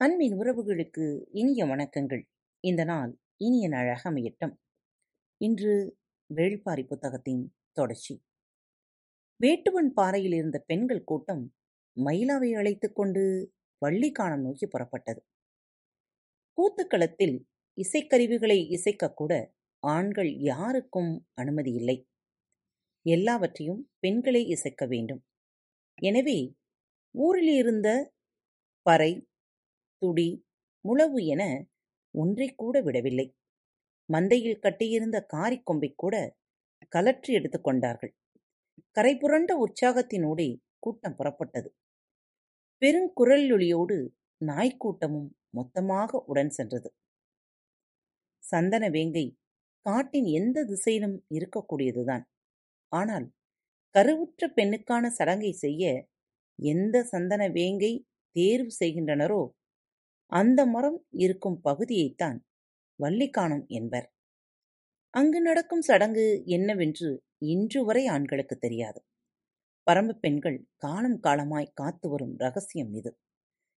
அன்பின் உறவுகளுக்கு இனிய வணக்கங்கள். இந்த நாள் இனிய நாளாக அமையட்டும். இன்று வேள்பாரி புத்தகத்தின் தொடர்ச்சி. வேட்டுவன் பாறையில் இருந்த பெண்கள் கூட்டம் மயிலாவை அழைத்து கொண்டு வள்ளிக்கானம் நோக்கி புறப்பட்டது. கூத்துக்களத்தில் இசைக்கருவிகளை இசைக்கக்கூட ஆண்கள் யாருக்கும் அனுமதி இல்லை. எல்லாவற்றையும் பெண்களே இசைக்க வேண்டும். எனவே ஊரில் இருந்த பறை துடி முழவு என ஒன்றைக்கூட விடவில்லை. மந்தையில் கட்டியிருந்த காரிக்கொம்பைக் கூட கலற்றி எடுத்துக் கொண்டார்கள். கரை உற்சாகத்தினூடே கூட்டம் புறப்பட்டது. பெருங்குரலொலியோடு நாய்க்கூட்டமும் மொத்தமாக உடன் சென்றது. சந்தன வேங்கை காட்டின் எந்த திசையிலும் இருக்கக்கூடியதுதான். ஆனால் கருவுற்ற பெண்ணுக்கான சடங்கை செய்ய எந்த சந்தன வேங்கை தேர்வு செய்கின்றனரோ அந்த மரம் இருக்கும் பகுதியைத்தான் வள்ளிக்கானம் என்பர். அங்கு நடக்கும் சடங்கு என்னவென்று இன்று வரை ஆண்களுக்கு தெரியாது. பரம்பு பெண்கள் காலம் காலமாய் காத்து வரும் ரகசியம் இது.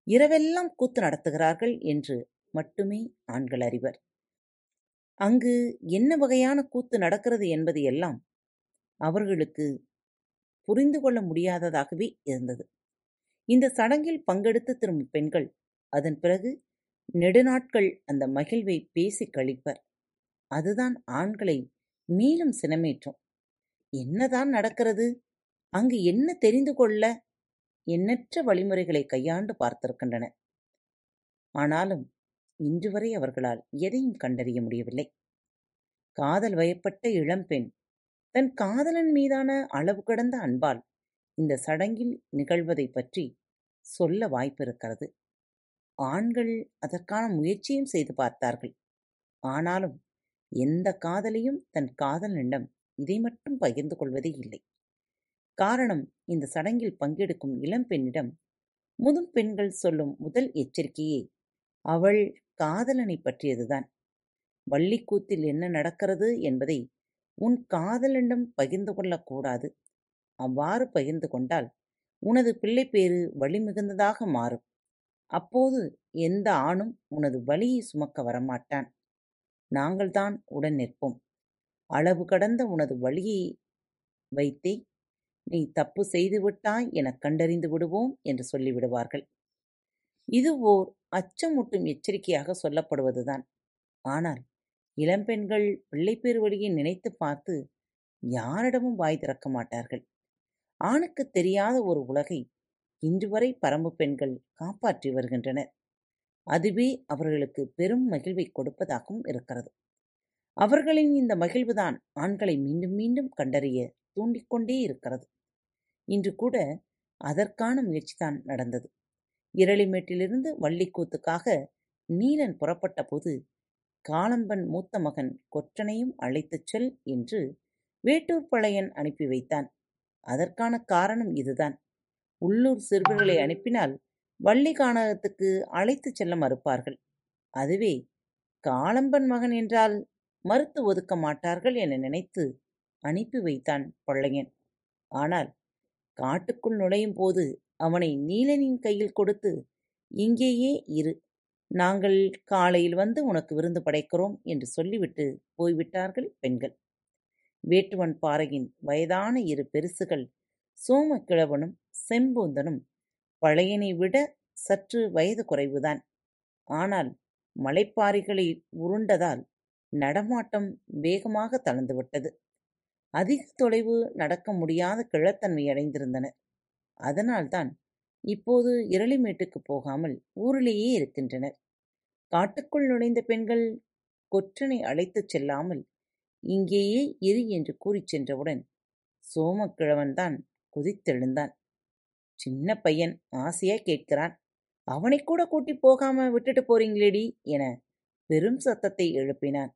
இரவெல்லாம் கூத்து நடத்துகிறார்கள் என்று மட்டுமே ஆண்கள் அறிவர். அங்கு என்ன வகையான கூத்து நடக்கிறது என்பது எல்லாம் அவர்களுக்கு புரிந்து கொள்ள முடியாததாகவே இருந்தது. இந்த சடங்கில் பங்கெடுத்து திரும்பும் பெண்கள் அதன் பிறகு நெடுநாட்கள் அந்த மகிழ்வை பேசிக் கழிப்பர். அதுதான் ஆண்களை மேலும் சினமேற்றும். என்னதான் நடக்கிறது? அங்கு என்ன தெரிந்து கொள்ள எண்ணற்ற வழிமுறைகளை கையாண்டு பார்த்திருக்கின்றன. ஆனாலும் இன்று வரை அவர்களால் எதையும் கண்டறிய முடியவில்லை. காதல் வயப்பட்ட இளம்பெண் தன் காதலன் மீதான அளவு கடந்த அன்பால் இந்த சடங்கில் நிகழ்வதை பற்றி சொல்ல வாய்ப்பிருக்கிறது. ஆண்கள் அதற்கான முயற்சியும் செய்து பார்த்தார்கள். ஆனாலும் எந்த காதலியும் தன் காதலனிடம் இதை மட்டும் பகிர்ந்து கொள்வதே இல்லை. காரணம் இந்த சடங்கில் பங்கெடுக்கும் இளம்பெண்ணிடம் முதும் பெண்கள் சொல்லும் முதல் எச்சரிக்கையே அவள் காதலனை பற்றியதுதான். வள்ளிக்கூத்தில் என்ன நடக்கிறது என்பதை உன் காதலனிடம் பகிர்ந்து கொள்ளக்கூடாது. அவ்வாறு பகிர்ந்து கொண்டால் உனது பிள்ளைப்பேறு வழிமிகுந்ததாக மாறும். அப்போது எந்த ஆணும் உனது வலியை சுமக்க வரமாட்டான். நாங்கள்தான் உடன் நிற்போம். அளவு கடந்த உனது வழியை வைத்தே நீ தப்பு செய்துவிட்டாய் எனக் கண்டறிந்து விடுவோம் என்று சொல்லிவிடுவார்கள். இது ஓர் அச்சமூட்டும் எச்சரிக்கையாக சொல்லப்படுவதுதான். ஆனால் இளம்பெண்கள் பிள்ளைப்பேர் வழியை நினைத்து பார்த்து யாரிடமும் வாய் திறக்க மாட்டார்கள். ஆணுக்கு தெரியாத ஒரு உலகை இன்று வரை பரம்பு பெண்கள் காப்பாற்றி வருகின்றனர். அதுவே அவர்களுக்கு பெரும் மகிழ்வை கொடுப்பதாகவும் இருக்கிறது. அவர்களின் இந்த மகிழ்வுதான் ஆண்களை மீண்டும் மீண்டும் கண்டறிய தூண்டிக்கொண்டே இருக்கிறது. இன்று கூட அதற்கான முயற்சிதான் நடந்தது. இரளிமேட்டிலிருந்து வள்ளிக்கூத்துக்காக நீலன் புறப்பட்ட போது காளம்பன் மூத்த மகன் கொற்றனையும் அழைத்துச் செல் என்று வேட்டூர் பழையன் அனுப்பி வைத்தான். அதற்கான காரணம் இதுதான். உள்ளூர் சிறுவர்களை அனுப்பினால் வள்ளிகானகத்துக்கு அழைத்துச் செல்ல மறுப்பார்கள். அதுவே காளம்பன் மகன் என்றால் மறுத்து ஒதுக்க மாட்டார்கள் என நினைத்து அனுப்பி வைத்தான் பொள்ளையன் ஆனால் காட்டுக்குள் நுழையும் போது அவனை நீலனின் கையில் கொடுத்து இங்கேயே இரு. நாங்கள் காலையில் வந்து உனக்கு விருந்து படைக்கிறோம் என்று சொல்லிவிட்டு போய்விட்டார்கள் பெண்கள். வேட்டுவன் பாறையின் வயதான இரு பெருசுகள் சோமக்கிழவனும் செம்பூந்தனும் பழையனை விட சற்று வயது குறைவுதான். ஆனால் மலைப்பாறைகளை உருண்டதால் நடமாட்டம் வேகமாக தளர்ந்துவிட்டது. அதிக தொலைவு நடக்க முடியாத கிழத்தன்மை அடைந்திருந்தனர் அதனால்தான் இப்போது இரளிமேட்டுக்கு போகாமல் ஊரிலேயே இருக்கின்றனர். காட்டுக்குள் நுழைந்த பெண்கள் கொற்றனை அழைத்துச் செல்லாமல் இங்கேயே இரு என்று கூறிச் சென்றவுடன் சோமக்கிழவன்தான் குதித்தெழுந்தான். சின்ன பையன் ஆசையா கேட்கிறான். அவனை கூட கூட்டி போகாம விட்டுட்டு போறீங்களேடி என பெரும் சத்தத்தை எழுப்பினான்.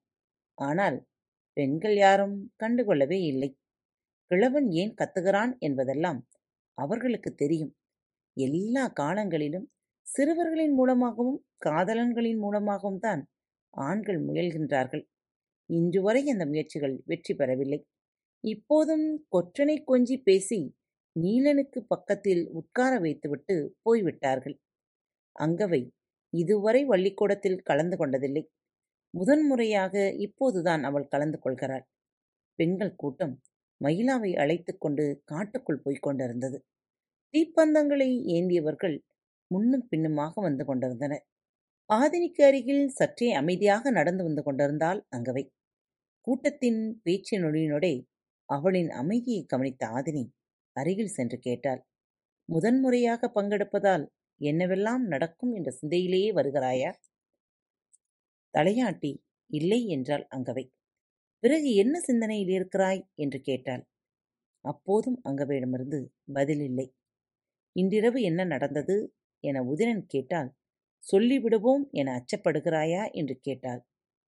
ஆனால் பெண்கள் யாரும் கண்டுகொள்ளவே இல்லை. கிழவன் ஏன் கத்துகிறான் என்பதெல்லாம் அவர்களுக்கு தெரியும். எல்லா காலங்களிலும் சிறுவர்களின் மூலமாகவும் காதலன்களின் மூலமாகவும் தான் ஆண்கள் முயல்கின்றார்கள். இன்று வரை அந்த முயற்சிகள் வெற்றி பெறவில்லை. இப்போதும் கொற்றனை கொஞ்சி பேசி நீலனுக்கு பக்கத்தில் உட்கார வைத்துவிட்டு போய்விட்டார்கள். அங்கவை இதுவரை வள்ளிக்கூடத்தில் கலந்து கொண்டதில்லை. முதன்முறையாக இப்போதுதான் அவள் கலந்து கொள்கிறாள். பெண்கள் கூட்டம் மயிலாவை அழைத்துக் கொண்டு காட்டுக்குள் போய்க் கொண்டிருந்தது. தீப்பந்தங்களை ஏந்தியவர்கள் முன்னும் பின்னுமாக வந்து கொண்டிருந்தனர். ஆதினிக்கு அருகில் சற்றே அமைதியாக நடந்து வந்து கொண்டிருந்தாள் அங்கவை. கூட்டத்தின் பேச்சு அவளின் அமைதியை கவனித்த ஆதினி அருகில் சென்று கேட்டாள். முதன்முறையாக பங்கெடுப்பதால் என்னவெல்லாம் நடக்கும் என்ற சிந்தையிலேயே வருகிறாயா? தலையாட்டி இல்லை என்றாள் அங்கவை. பிறகு என்ன சிந்தனையில் இருக்கிறாய்? என்று கேட்டாள். அப்போதும் அங்கவையிடமிருந்து பதிலில்லை. இன்றிரவு என்ன நடந்தது? என உதிரன் கேட்டால் சொல்லிவிடுவோம் என அச்சப்படுகிறாயா? என்று கேட்டாள்.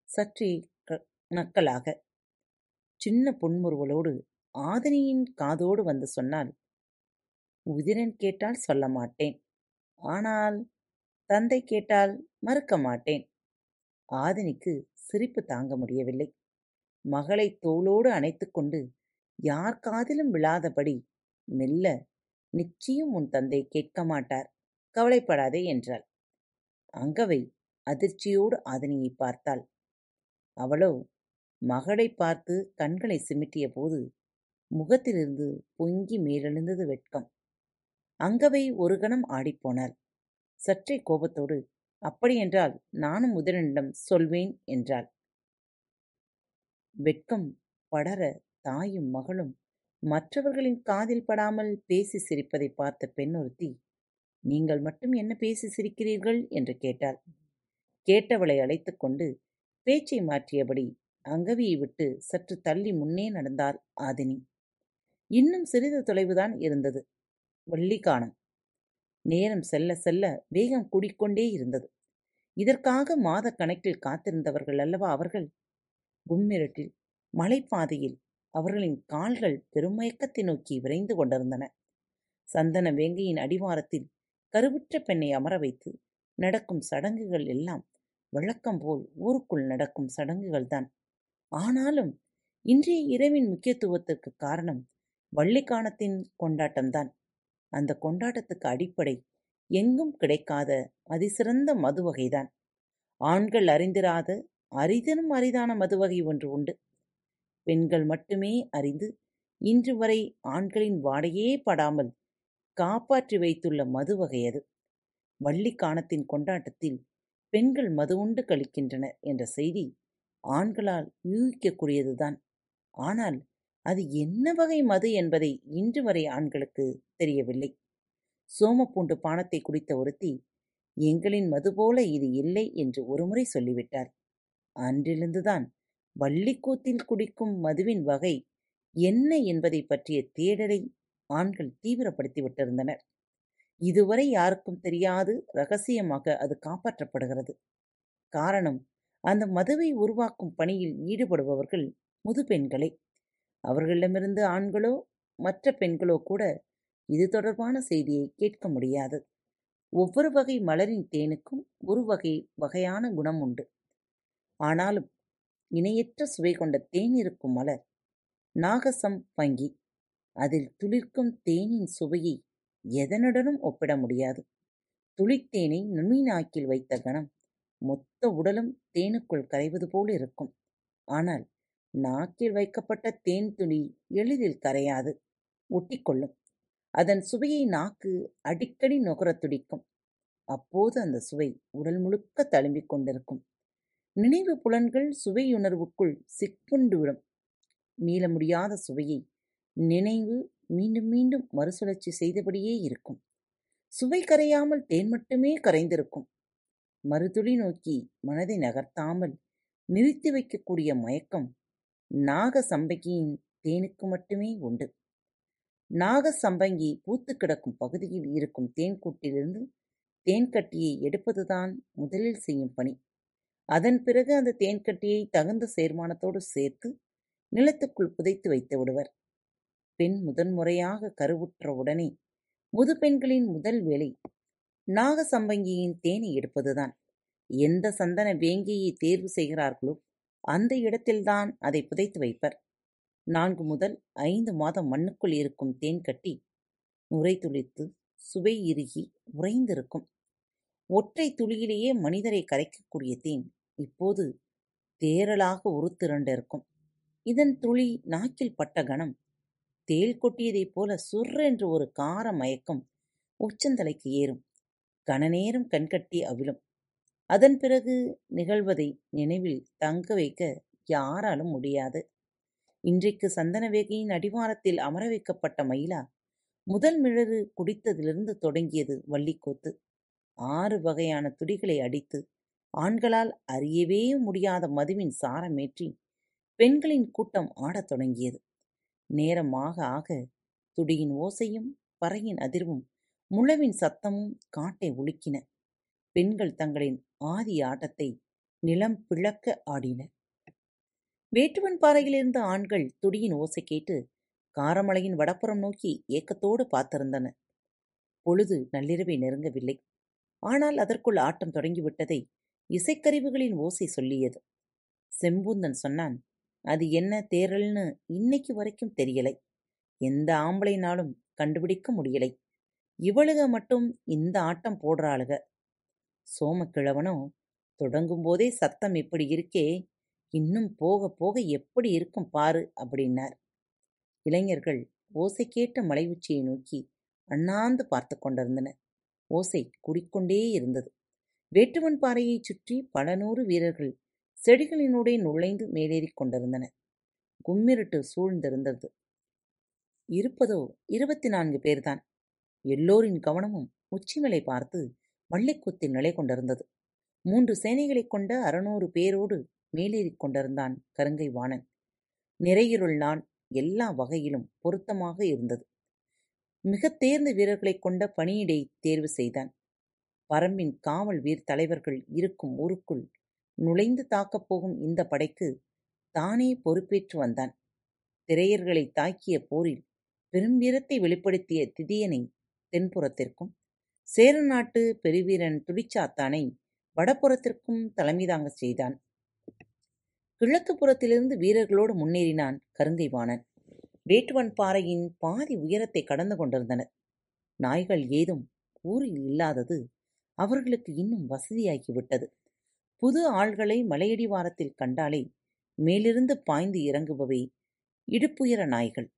சற்றே நக்கலாக. சின்ன புன்முறுவலோடு ஆதினியின் காதோடு வந்து சொன்னால் உதிரன் கேட்டால் சொல்ல மாட்டேன். ஆனால் தந்தை கேட்டால் மறுக்க மாட்டேன். ஆதினிக்கு சிரிப்பு தாங்க முடியவில்லை. மகளை தோளோடு அணைத்துக்கொண்டு யார் காதிலும் விழாதபடி மெல்ல நிச்சயம் உன் தந்தை கேட்க மாட்டார். கவலைப்படாதே என்றாள். அங்கவை அதிர்ச்சியோடு ஆதினியை பார்த்தாள். அவளோ மகளை பார்த்து கண்களை சிமிட்டிய போது முகத்திலிருந்து பொங்கி மேலெழுந்தது வெட்கம். அங்கவை ஒரு கணம் ஆடிப்போனாள் சற்றே கோபத்தோடு அப்படியென்றால் நானும் முதலனிடம் சொல்வேன் என்றாள். வெட்கம் படர தாயும் மகளும் மற்றவர்களின் காதில் படாமல் பேசி சிரிப்பதை பார்த்த பெண் ஒருத்தி நீங்கள் மட்டும் என்ன பேசி சிரிக்கிறீர்கள்? என்று கேட்டாள். கேட்டவளை அழைத்து கொண்டு பேச்சை மாற்றியபடி அங்கவியை விட்டு சற்று தள்ளி முன்னே நடந்தாள் ஆதினி. இன்னும் சிறிது தொலைவுதான் இருந்தது. வள்ளிக்கானம் நேரம் செல்ல செல்ல வேகம் கூடிக்கொண்டே இருந்தது. இதற்காக மாத கணக்கில் காத்திருந்தவர்கள் அல்லவா அவர்கள்? கும்மிரட்டில் மலைப்பாதையில் அவர்களின் கால்கள் பெருமயக்கத்தை நோக்கி விரைந்து கொண்டிருந்தன. சந்தன வேங்கையின் அடிவாரத்தில் கருவுற்ற பெண்ணை அமர வைத்து நடக்கும் சடங்குகள் எல்லாம் வழக்கம் போல் ஊருக்குள் நடக்கும் சடங்குகள்தான் ஆனாலும் இன்றைய இரவின் முக்கியத்துவத்திற்கு காரணம் வள்ளிக்கானத்தின் கொண்டாட்டம்தான். அந்த கொண்டாட்டத்துக்கு அடிப்படை எங்கும் கிடைக்காத அதிசிறந்த மது வகைதான் ஆண்கள் அறிந்திராத அரிதனும் அரிதான மதுவகை ஒன்று உண்டு. பெண்கள் மட்டுமே அறிந்து இன்று வரை ஆண்களின் வாடையே படாமல் காப்பாற்றி வைத்துள்ள மது வகை அது. வள்ளிக்கானத்தின் கொண்டாட்டத்தில் பெண்கள் மது உண்டு கழிக்கின்றனர் என்ற செய்தி ஆண்களால் யூகிக்கக்கூடியதுதான் ஆனால் அது என்ன வகை மது என்பதை இன்று வரை ஆண்களுக்கு தெரியவில்லை. சோமப்பூண்டு பானத்தை குடித்த ஒருத்தி எங்களின் மது போல இது இல்லை என்று ஒருமுறை சொல்லிவிட்டார். அன்றிலிருந்துதான் வள்ளிக்கூத்தில் குடிக்கும் மதுவின் வகை என்ன என்பதை பற்றிய தேடலை ஆண்கள் தீவிரப்படுத்தி விட்டிருந்தனர் இதுவரை யாருக்கும் தெரியாது ரகசியமாக அது காப்பாற்றப்படுகிறது. காரணம் அந்த மதுவை உருவாக்கும் பணியில் ஈடுபடுபவர்கள் முது பெண்களே அவர்களிடமிருந்து ஆண்களோ மற்ற பெண்களோ கூட இது தொடர்பான செய்தியை கேட்க முடியாது. ஒவ்வொரு வகை மலரின் தேனுக்கும் ஒரு வகை வகையான குணம் உண்டு. ஆனாலும் இணையற்ற சுவை கொண்ட தேன் இருக்கும் மலர் நாகசம் பங்கி அதில் துளிர்க்கும் தேனின் சுவையை எதனுடனும் ஒப்பிட முடியாது. துளித்தேனை நுனி வைத்த கணம் மொத்த உடலும் தேனுக்குள் கரைவது போல் இருக்கும். ஆனால் நாக்கில் வைக்கப்பட்ட தேன் துணி எளிதில் கரையாது. ஒட்டிக்கொள்ளும். அதன் சுவையை நாக்கு அடிக்கடி நுகரத் துடிக்கும். அப்போது அந்த சுவை உடல் முழுக்க தழும்பிக் கொண்டிருக்கும். நினைவு புலன்கள் சுவையுணர்வுக்குள் சிக்குண்டு விடும். மீள முடியாத சுவையை நினைவு மீண்டும் மீண்டும் மறுசுழற்சி செய்தபடியே இருக்கும். சுவை கரையாமல் தேன் மட்டுமே கரைந்திருக்கும். மறுதுளி நோக்கி மனதை நகர்த்தாமல் நிறுத்தி வைக்கக்கூடிய மயக்கம் நாக சம்பங்கியின் தேனுக்கு மட்டுமே உண்டு. நாக சம்பங்கி பூத்து கிடக்கும் பகுதியில் இருக்கும் தேன்கூட்டிலிருந்து தேன்கட்டியை எடுப்பதுதான் முதலில் செய்யும் பணி. அதன் பிறகு அந்த தேன்கட்டியை தகுந்த சேர்மானத்தோடு சேர்த்து நிலத்துக்குள் புதைத்து வைத்து விடுவர். பெண் முதன்முறையாக கருவுற்ற உடனே முது பெண்களின் முதல் வேலை நாகசம்பங்கியின் தேனை எடுப்பதுதான். எந்த சந்தன வேங்கியை தேர்வு செய்கிறார்களோ அந்த இடத்தில்தான் அதை புதைத்து வைப்பர். நான்கு முதல் ஐந்து மாதம் மண்ணுக்குள் இருக்கும் தேன் கட்டி நுரை துளித்து சுவை இறுகி உறைந்திருக்கும். ஒற்றை துளியிலேயே மனிதரை கரைக்கக்கூடிய தேன் இப்போது தேரலாக உருத்திரண்டிருக்கும் இதன் துளி நாக்கில் பட்ட கணம் தேள் கொட்டியதைப் போல சுர்ரென்று ஒரு கார மயக்கம் உச்சந்தலைக்கு ஏறும். கனநேரம் கண்கட்டி அவிழும். அதன் பிறகு நிகழ்வதை நினைவில் தங்க வைக்க யாராலும் முடியாது. இன்றைக்கு சந்தனவேகையின் அடிவாரத்தில் அமர வைக்கப்பட்ட மயிலா முதல் மிழறு குடித்ததிலிருந்து தொடங்கியது வள்ளிக்கூத்து. ஆறு வகையான துடிகளை அடித்து ஆண்களால் அறியவே முடியாத மதுவின் சாரமேற்றி பெண்களின் கூட்டம் ஆடத் தொடங்கியது. நேரம் ஆக ஆக துடியின் ஓசையும் பறையின் அதிர்வும் முழவின் சத்தமும் காட்டை உலுக்கின பெண்கள் தங்களின் ஆதி ஆட்டத்தை நிலம் பிளக்க ஆடினர் வேட்டுவன் பாறையிலிருந்த ஆண்கள் துடியின் ஓசை கேட்டு காரமலையின் வடப்புறம் நோக்கி ஏக்கத்தோடு பார்த்திருந்தனர் பொழுது நள்ளிரவை நெருங்கவில்லை. ஆனால் அதற்குள் ஆட்டம் தொடங்கிவிட்டதை இசைக்கருவிகளின் ஓசை சொல்லியது. செம்பூந்தன் சொன்னான் அது என்ன தேரல்னு இன்னைக்கு வரைக்கும் தெரியலை. எந்த ஆம்பளைனாலும் கண்டுபிடிக்க முடியலை. இவளுக மட்டும் இந்த ஆட்டம் போடுறாளுக சோமக்கிழவனும் தொடங்கும்போதே சத்தம் இப்படி இருக்கே இன்னும் போக போக எப்படி இருக்கும் பாரு அப்படின்னார். இளைஞர்கள் ஓசை கேட்ட மலை உச்சியை நோக்கி அண்ணாந்து பார்த்து கொண்டிருந்தனர். ஓசை குடிக்கொண்டே இருந்தது. வேட்டுவன் பாறையைச் சுற்றி பல நூறு வீரர்கள் செடிகளினூடே நுழைந்து மேலேறிக் கொண்டிருந்தனர். கும்மிருட்டு சூழ்ந்திருந்தது. இருப்பதோ இருபத்தி நான்கு பேர்தான். எல்லோரின் கவனமும் உச்சிமலை பார்த்து வள்ளிக்குத்தில் நிலை கொண்டிருந்தது. மூன்று சேனைகளைக் கொண்ட அறுநூறு பேரோடு மேலேறிக் கொண்டிருந்தான் கருங்கை வாணன். நிறையிருள் நான் எல்லா வகையிலும் பொருத்தமாக இருந்தது. மிகத் தேர்ந்த வீரர்களைக் கொண்ட பணியிடை தேர்வு செய்தான். பரம்பின் காவல் வீர் தலைவர்கள் இருக்கும் ஊருக்குள் நுழைந்து தாக்கப் போகும் இந்த படைக்கு தானே பொறுப்பேற்று வந்தான். திரையர்களை தாக்கிய போரில் பெரும் வீரத்தை வெளிப்படுத்திய திதியனை தென்புறத்திற்கும் சேர நாட்டு பெருவீரன் துடிச்சாத்தானை வடபுறத்திற்கும் தலைமை தாங்கச் செய்தான். கிழக்கு புறத்திலிருந்து வீரர்களோடு முன்னேறினான் கருங்கைவாணன். வேட்டுவன் பாறையின் பாதி உயரத்தை கடந்து கொண்டிருந்தனர். நாய்கள் ஏதும் ஊரில் இல்லாதது அவர்களுக்கு இன்னும் வசதியாகிவிட்டது. புது ஆள்களை மலையடிவாரத்தில் கண்டாலே மேலிருந்து பாய்ந்து இறங்குபவை இடுப்புயர நாய்கள்.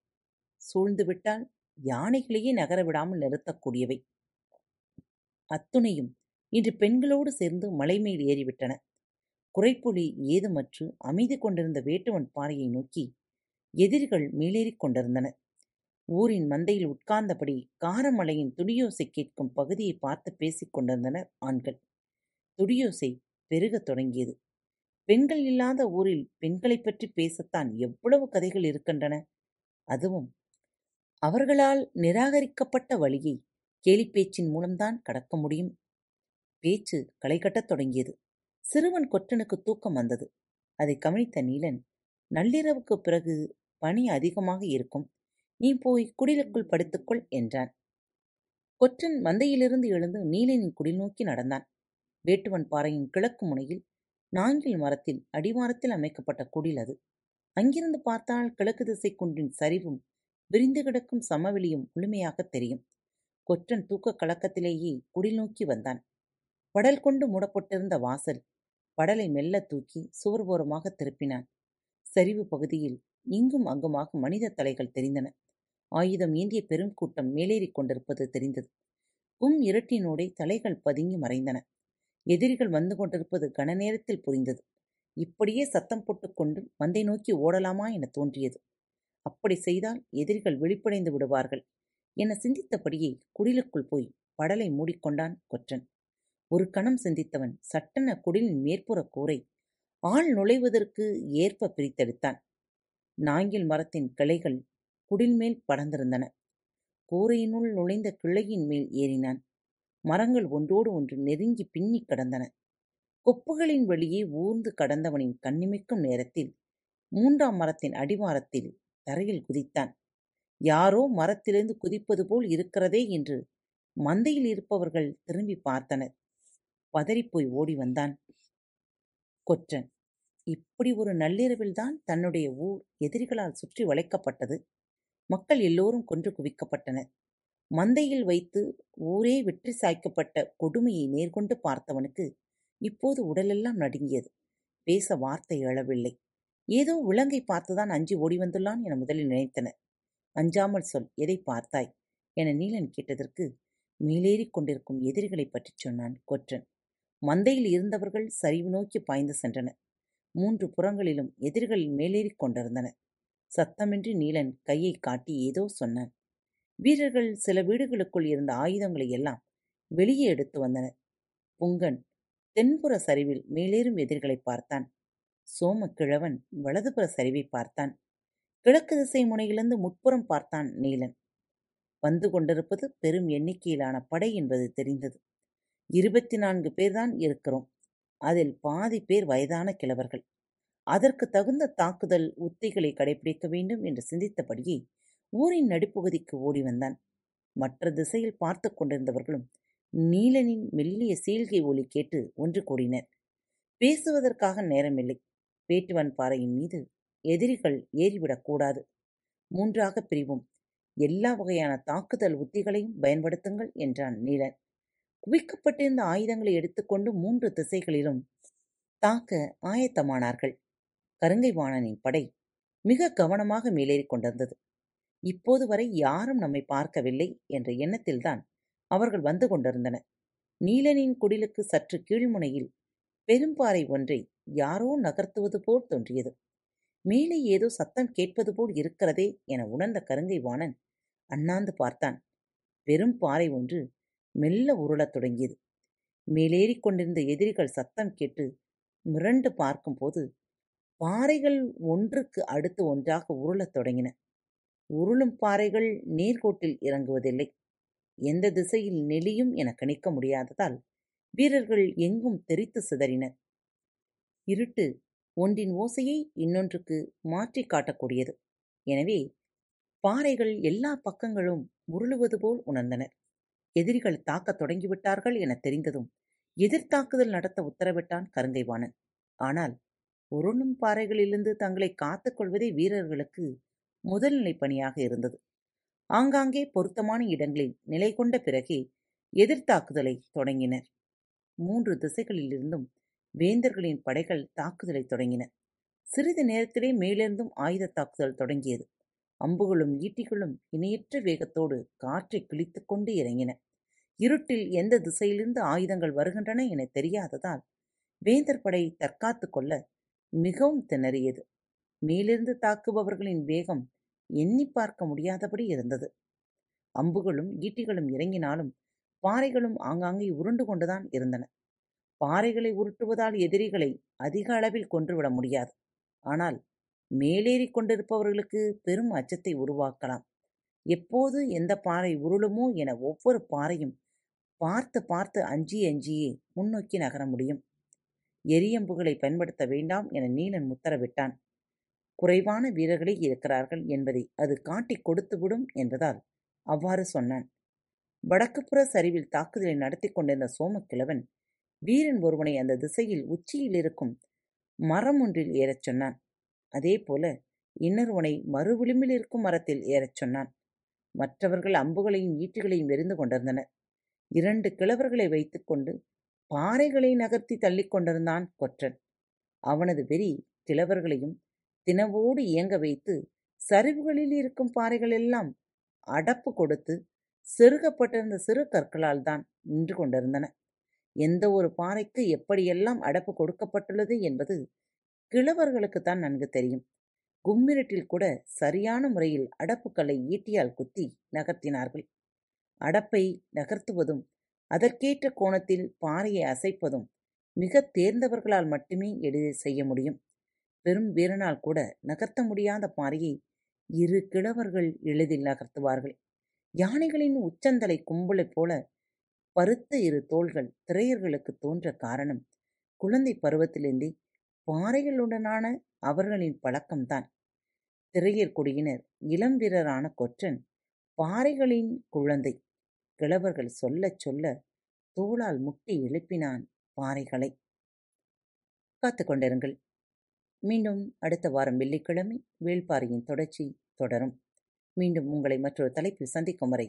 சூழ்ந்துவிட்டால் யானைகளையே நகர விடாமல் நிறுத்தக்கூடியவை. அத்துணையும் இன்று பெண்களோடு சேர்ந்து மலை மேல் ஏறிவிட்டன. குறைப்புலி ஏதுமற்று அமைதி கொண்டிருந்த வேட்டுவன் பாறையை நோக்கி எதிரிகள் மேலேறிக் கொண்டிருந்தன. ஊரின் மந்தையில் உட்கார்ந்தபடி காரமலையின் துடியோசை கேட்கும் பகுதியை பார்த்து பேசிக் கொண்டிருந்தனர் ஆண்கள். துடியோசை பெருகத் தொடங்கியது. பெண்கள் இல்லாத ஊரில் பெண்களைப் பற்றி பேசத்தான் எவ்வளவு கதைகள் இருக்கின்றன? அதுவும் அவர்களால் நிராகரிக்கப்பட்ட வழியை கேலிப்பேச்சின் மூலம்தான் கடக்க முடியும். பேச்சு களைகட்டத் தொடங்கியது. சிறுவன் கொற்றனுக்கு தூக்கம் வந்தது. அதை கவனித்த நீலன் நள்ளிரவுக்குப் பிறகு பனி அதிகமாக இருக்கும். நீ போய் குடிலுக்குள் படுத்துக்கொள் என்றான். கொற்றன் மந்தையிலிருந்து எழுந்து நீலனின் குடில் நோக்கி நடந்தான். வேட்டுவன் பாறையின் கிழக்கு முனையில் நாங்கில் மரத்தில் அடிவாரத்தில் அமைக்கப்பட்ட குடில் அது. அங்கிருந்து பார்த்தால் கிழக்கு திசை குன்றின் சரிவும் விரிந்து கிடக்கும் சமவெளியும் முழுமையாகத் தெரியும். கொற்றன் தூக்க கலக்கத்திலேயே குடில் நோக்கி வந்தான். படல் கொண்டு மூடப்பட்டிருந்த வாசல் படலை மெல்ல தூக்கி சுவர் ஓரமாக திருப்பினான். சரிவு பகுதியில் இங்கும் அங்குமாக மனித தலைகள் தெரிந்தன. ஆயுதம் ஏந்திய பெரும் கூட்டம் மேலேறிக் கொண்டிருப்பது தெரிந்தது. கும் இரட்டினோடே தலைகள் பதுங்கி மறைந்தன. எதிரிகள் வந்து கொண்டிருப்பது கன நேரத்தில் புரிந்தது. இப்படியே சத்தம் போட்டுக்கொண்டு மந்தை நோக்கி ஓடலாமா என தோன்றியது. அப்படி செய்தால் எதிரிகள் விழிப்படைந்து விடுவார்கள். என சிந்தித்தபடியே குடிலுக்குள் போய் படலை மூடிக்கொண்டான் கொற்றன். ஒரு கணம் சிந்தித்தவன் சட்டென குடிலின் மேற்புற கூரை ஆள் நுழைவதற்கு ஏற்ப பிரித்தெடுத்தான். நாங்கில் மரத்தின் கிளைகள் குடில் மேல் படர்ந்திருந்தன. கூரையினுள் நுழைந்த கிளையின் மேல் ஏறினான். மரங்கள் ஒன்றோடு ஒன்று நெருங்கி பின்னி கடந்தன. கொப்புகளின் வழியே ஊர்ந்து கடந்தவனின் கண்ணிமைக்கும் நேரத்தில் மூன்றாம் மரத்தின் அடிவாரத்தில் தரையில் குதித்தான். யாரோ மரத்திலிருந்து குதிப்பது போல் இருக்கிறதே என்று மந்தையில் இருப்பவர்கள் திரும்பி பார்த்தனர். பதறிப்போய் ஓடி வந்தான். கொற்றன் இப்படி ஒரு நள்ளிரவில்தான் தன்னுடைய ஊர் எதிரிகளால் சுற்றி வளைக்கப்பட்டது. மக்கள் எல்லோரும் கொன்று குவிக்கப்பட்டனர். மந்தையில் வைத்து ஊரே வெற்றி சாய்க்கப்பட்ட கொடுமையை நேர்கொண்டு பார்த்தவனுக்கு இப்போது உடலெல்லாம் நடுங்கியது. பேச வார்த்தை எழவில்லை. ஏதோ விலங்கை பார்த்துதான் அஞ்சி ஓடி வந்துள்ளான் என முதலில் நினைத்தனர். அஞ்சாமல் சொல் எதை பார்த்தாய்? என நீலன் கேட்டதற்கு மேலேறிக் கொண்டிருக்கும் எதிரிகளைப் பற்றிச் சொன்னான் கொற்றன். மந்தையில் இருந்தவர்கள் சரிவு நோக்கி பாய்ந்து சென்றனர் மூன்று புறங்களிலும் எதிரிகள் மேலேறிக் கொண்டிருந்தன. சத்தமின்றி நீலன் கையை காட்டி ஏதோ சொன்னான். வீரர்கள் சில வீடுகளுக்குள் இருந்த ஆயுதங்களை எல்லாம் வெளியே எடுத்து வந்தனர் புங்கன் தென்புற சரிவில் மேலேறும் எதிர்களை பார்த்தான். சோமக்கிழவன் வலதுபுற சரிவை பார்த்தான். கிழக்கு திசை முனையிலிருந்து முற்புறம் பார்த்தான் நீலன். வந்து கொண்டிருப்பது பெரும் எண்ணிக்கையிலான படை என்பது தெரிந்தது. இருபத்தி நான்கு பேர்தான் இருக்கிறோம். அதில் பாதி பேர் வயதான கிழவர்கள். அதற்கு தகுந்த தாக்குதல் உத்திகளை கடைபிடிக்க வேண்டும் என்று சிந்தித்தபடியே ஊரின் நடுப்பகுதிக்கு ஓடி வந்தான். மற்ற திசையில் பார்த்து கொண்டிருந்தவர்களும் நீலனின் மெல்லிய சீல்கை ஒலி கேட்டு ஒன்று கூடினர். பேசுவதற்காக நேரமில்லை. வேட்டுவன் பாறையின் மீது எதிரிகள் ஏறிவிடக்கூடாது மூன்றாக பிரிவும். எல்லா வகையான தாக்குதல் உத்திகளையும் பயன்படுத்துங்கள் என்றான் நீலன். குவிக்கப்பட்டிருந்த ஆயுதங்களை எடுத்துக்கொண்டு மூன்று திசைகளிலும் தாக்க ஆயத்தமானார்கள். கருங்கை வாணனின் படை மிக கவனமாக மேலேறிக் கொண்டிருந்தது. இப்போது வரை யாரும் நம்மை பார்க்கவில்லை என்ற எண்ணத்தில்தான் அவர்கள் வந்து கொண்டிருந்தனர் நீலனின் குடிலுக்கு சற்று கீழ்முனையில் பெரும்பாறை ஒன்றை யாரோ நகர்த்துவது போல் தோன்றியது. மேலே ஏதோ சத்தம் கேட்பது போல் இருக்கிறதே என உணர்ந்த கருங்கை வாணன் அண்ணாந்து பார்த்தான். வெறும் பாறை ஒன்று மெல்ல உருளத் தொடங்கியது. மேலேறி கொண்டிருந்த எதிரிகள் சத்தம் கேட்டு மிரண்டு பார்க்கும்போது பாறைகள் ஒன்றுக்கு அடுத்து ஒன்றாக உருளத் தொடங்கின. உருளும் பாறைகள் நேர்கோட்டில் இறங்குவதில்லை. எந்த திசையில் நெளியும் என கணிக்க முடியாததால் வீரர்கள் எங்கும் தெரித்து சிதறினர். இருட்டு ஒன்றின் ஓசையை இன்னொன்றுக்கு மாற்றிக் காட்டக்கூடியது. எனவே பாறைகள் எல்லா பக்கங்களும் உருளுவது போல் உணர்ந்தனர். எதிரிகள் தாக்கத் தொடங்கிவிட்டார்கள் என தெரிந்ததும் எதிர்த்தாக்குதல் நடத்த உத்தரவிட்டான் கருங்கைவாணன். ஆனால் உருளும் பாறைகளிலிருந்து தங்களை காத்துக் கொள்வதே வீரர்களுக்கு முதல்நிலை பணியாக இருந்தது. ஆங்காங்கே பொருத்தமான இடங்களில் நிலை கொண்ட பிறகே எதிர்த்தாக்குதலை தொடங்கினர். மூன்று திசைகளிலிருந்தும் வேந்தர்களின் படைகள் தாக்குதலை தொடங்கின. சிறிது நேரத்திலே மேலிருந்தும் ஆயுத தாக்குதல் தொடங்கியது. அம்புகளும் ஈட்டிகளும் இணையற்ற வேகத்தோடு காற்றை கிழித்துக் கொண்டு இறங்கின. இருட்டில் எந்த திசையிலிருந்து ஆயுதங்கள் வருகின்றன என தெரியாததால் வேந்தர் படை தற்காத்து கொள்ள மிகவும் திணறியது. மேலிருந்து தாக்குபவர்களின் வேகம் எண்ணி பார்க்க முடியாதபடி இருந்தது. அம்புகளும் ஈட்டிகளும் இறங்கினாலும் பாறைகளும் ஆங்காங்கே உருண்டு கொண்டுதான் இருந்தன. பாறைகளை உருட்டுவதால் எதிரிகளை அதிக அளவில் கொன்றுவிட முடியாது. ஆனால் மேலேறிக் கொண்டிருப்பவர்களுக்கு பெரும் அச்சத்தை உருவாக்கலாம். எப்போது எந்த பாறை உருளுமோ என ஒவ்வொரு பாறையும் பார்த்து பார்த்து அஞ்சி அஞ்சியே முன்னோக்கி நகர முடியும். எரியம்புகளை பயன்படுத்த வேண்டாம் என நீலன் உத்தரவிட்டான் குறைவான வீரர்களே இருக்கிறார்கள் என்பதை அது காட்டிக் கொடுத்துவிடும் என்பதால் அவ்வாறு சொன்னான். வடக்குப்புற சரிவில் தாக்குதலை நடத்தி கொண்டிருந்த சோமக்கிழவன் வீரன் ஒருவனை அந்த திசையில் உச்சியில் இருக்கும் மரம் ஒன்றில் ஏறச் சொன்னான். அதேபோல இன்னொருவனை மறுவிளிம்பில் இருக்கும் மரத்தில் ஏறச் சொன்னான். மற்றவர்கள் அம்புகளையும் ஈட்டுகளையும் எரிந்து கொண்டிருந்தனர். இரண்டு கிழவர்களை வைத்துக்கொண்டு பாறைகளை நகர்த்தி தள்ளிக் கொண்டிருந்தான் கொற்றன். அவனது வெறி கிழவர்களையும் தினவோடு இயங்க வைத்து சரிவுகளில் இருக்கும் பாறைகளெல்லாம் அடப்பு கொடுத்து செருகப்பட்டிருந்த சிறு கற்களால் தான் நின்று கொண்டிருந்தன. எந்த ஒரு பாறைக்கு எப்படியெல்லாம் அடப்பு கொடுக்கப்பட்டுள்ளது என்பது கிழவர்களுக்குத்தான் நன்கு தெரியும். கும்மிரட்டில் கூட சரியான முறையில் அடப்புக்களை ஈட்டியால் குத்தி நகர்த்தினார்கள். அடப்பை நகர்த்துவதும் அதற்கேற்ற கோணத்தில் பாறையை அசைப்பதும் மிக தேர்ந்தவர்களால் மட்டுமே எளிதில் செய்ய முடியும். பெரும் வீரனால் கூட நகர்த்த முடியாத பாறையை இரு கிழவர்கள் எளிதில் நகர்த்துவார்கள். யானைகளின் உச்சந்தலை கும்பலைப் போல பருத்த இரு தோள்கள் திரையர்களுக்கு தோன்ற காரணம் குழந்தை பருவத்திலிருந்தே பாறைகளுடனான அவர்களின் பழக்கம்தான். திரையர் குடியினர் இளம் வீரரான கொற்றன் பாறைகளின் குழந்தை கிழவர்கள் சொல்லச் சொல்ல தோளால் முட்டி எழுப்பினான் பாறைகளை. காத்துக்கொண்டிருங்கள் மீண்டும் அடுத்த வாரம் வெள்ளிக்கிழமை வேள்பாறையின் தொடர்ச்சி தொடரும். மீண்டும் உங்களை மற்றொரு தலைப்பில் சந்திக்கும் வரை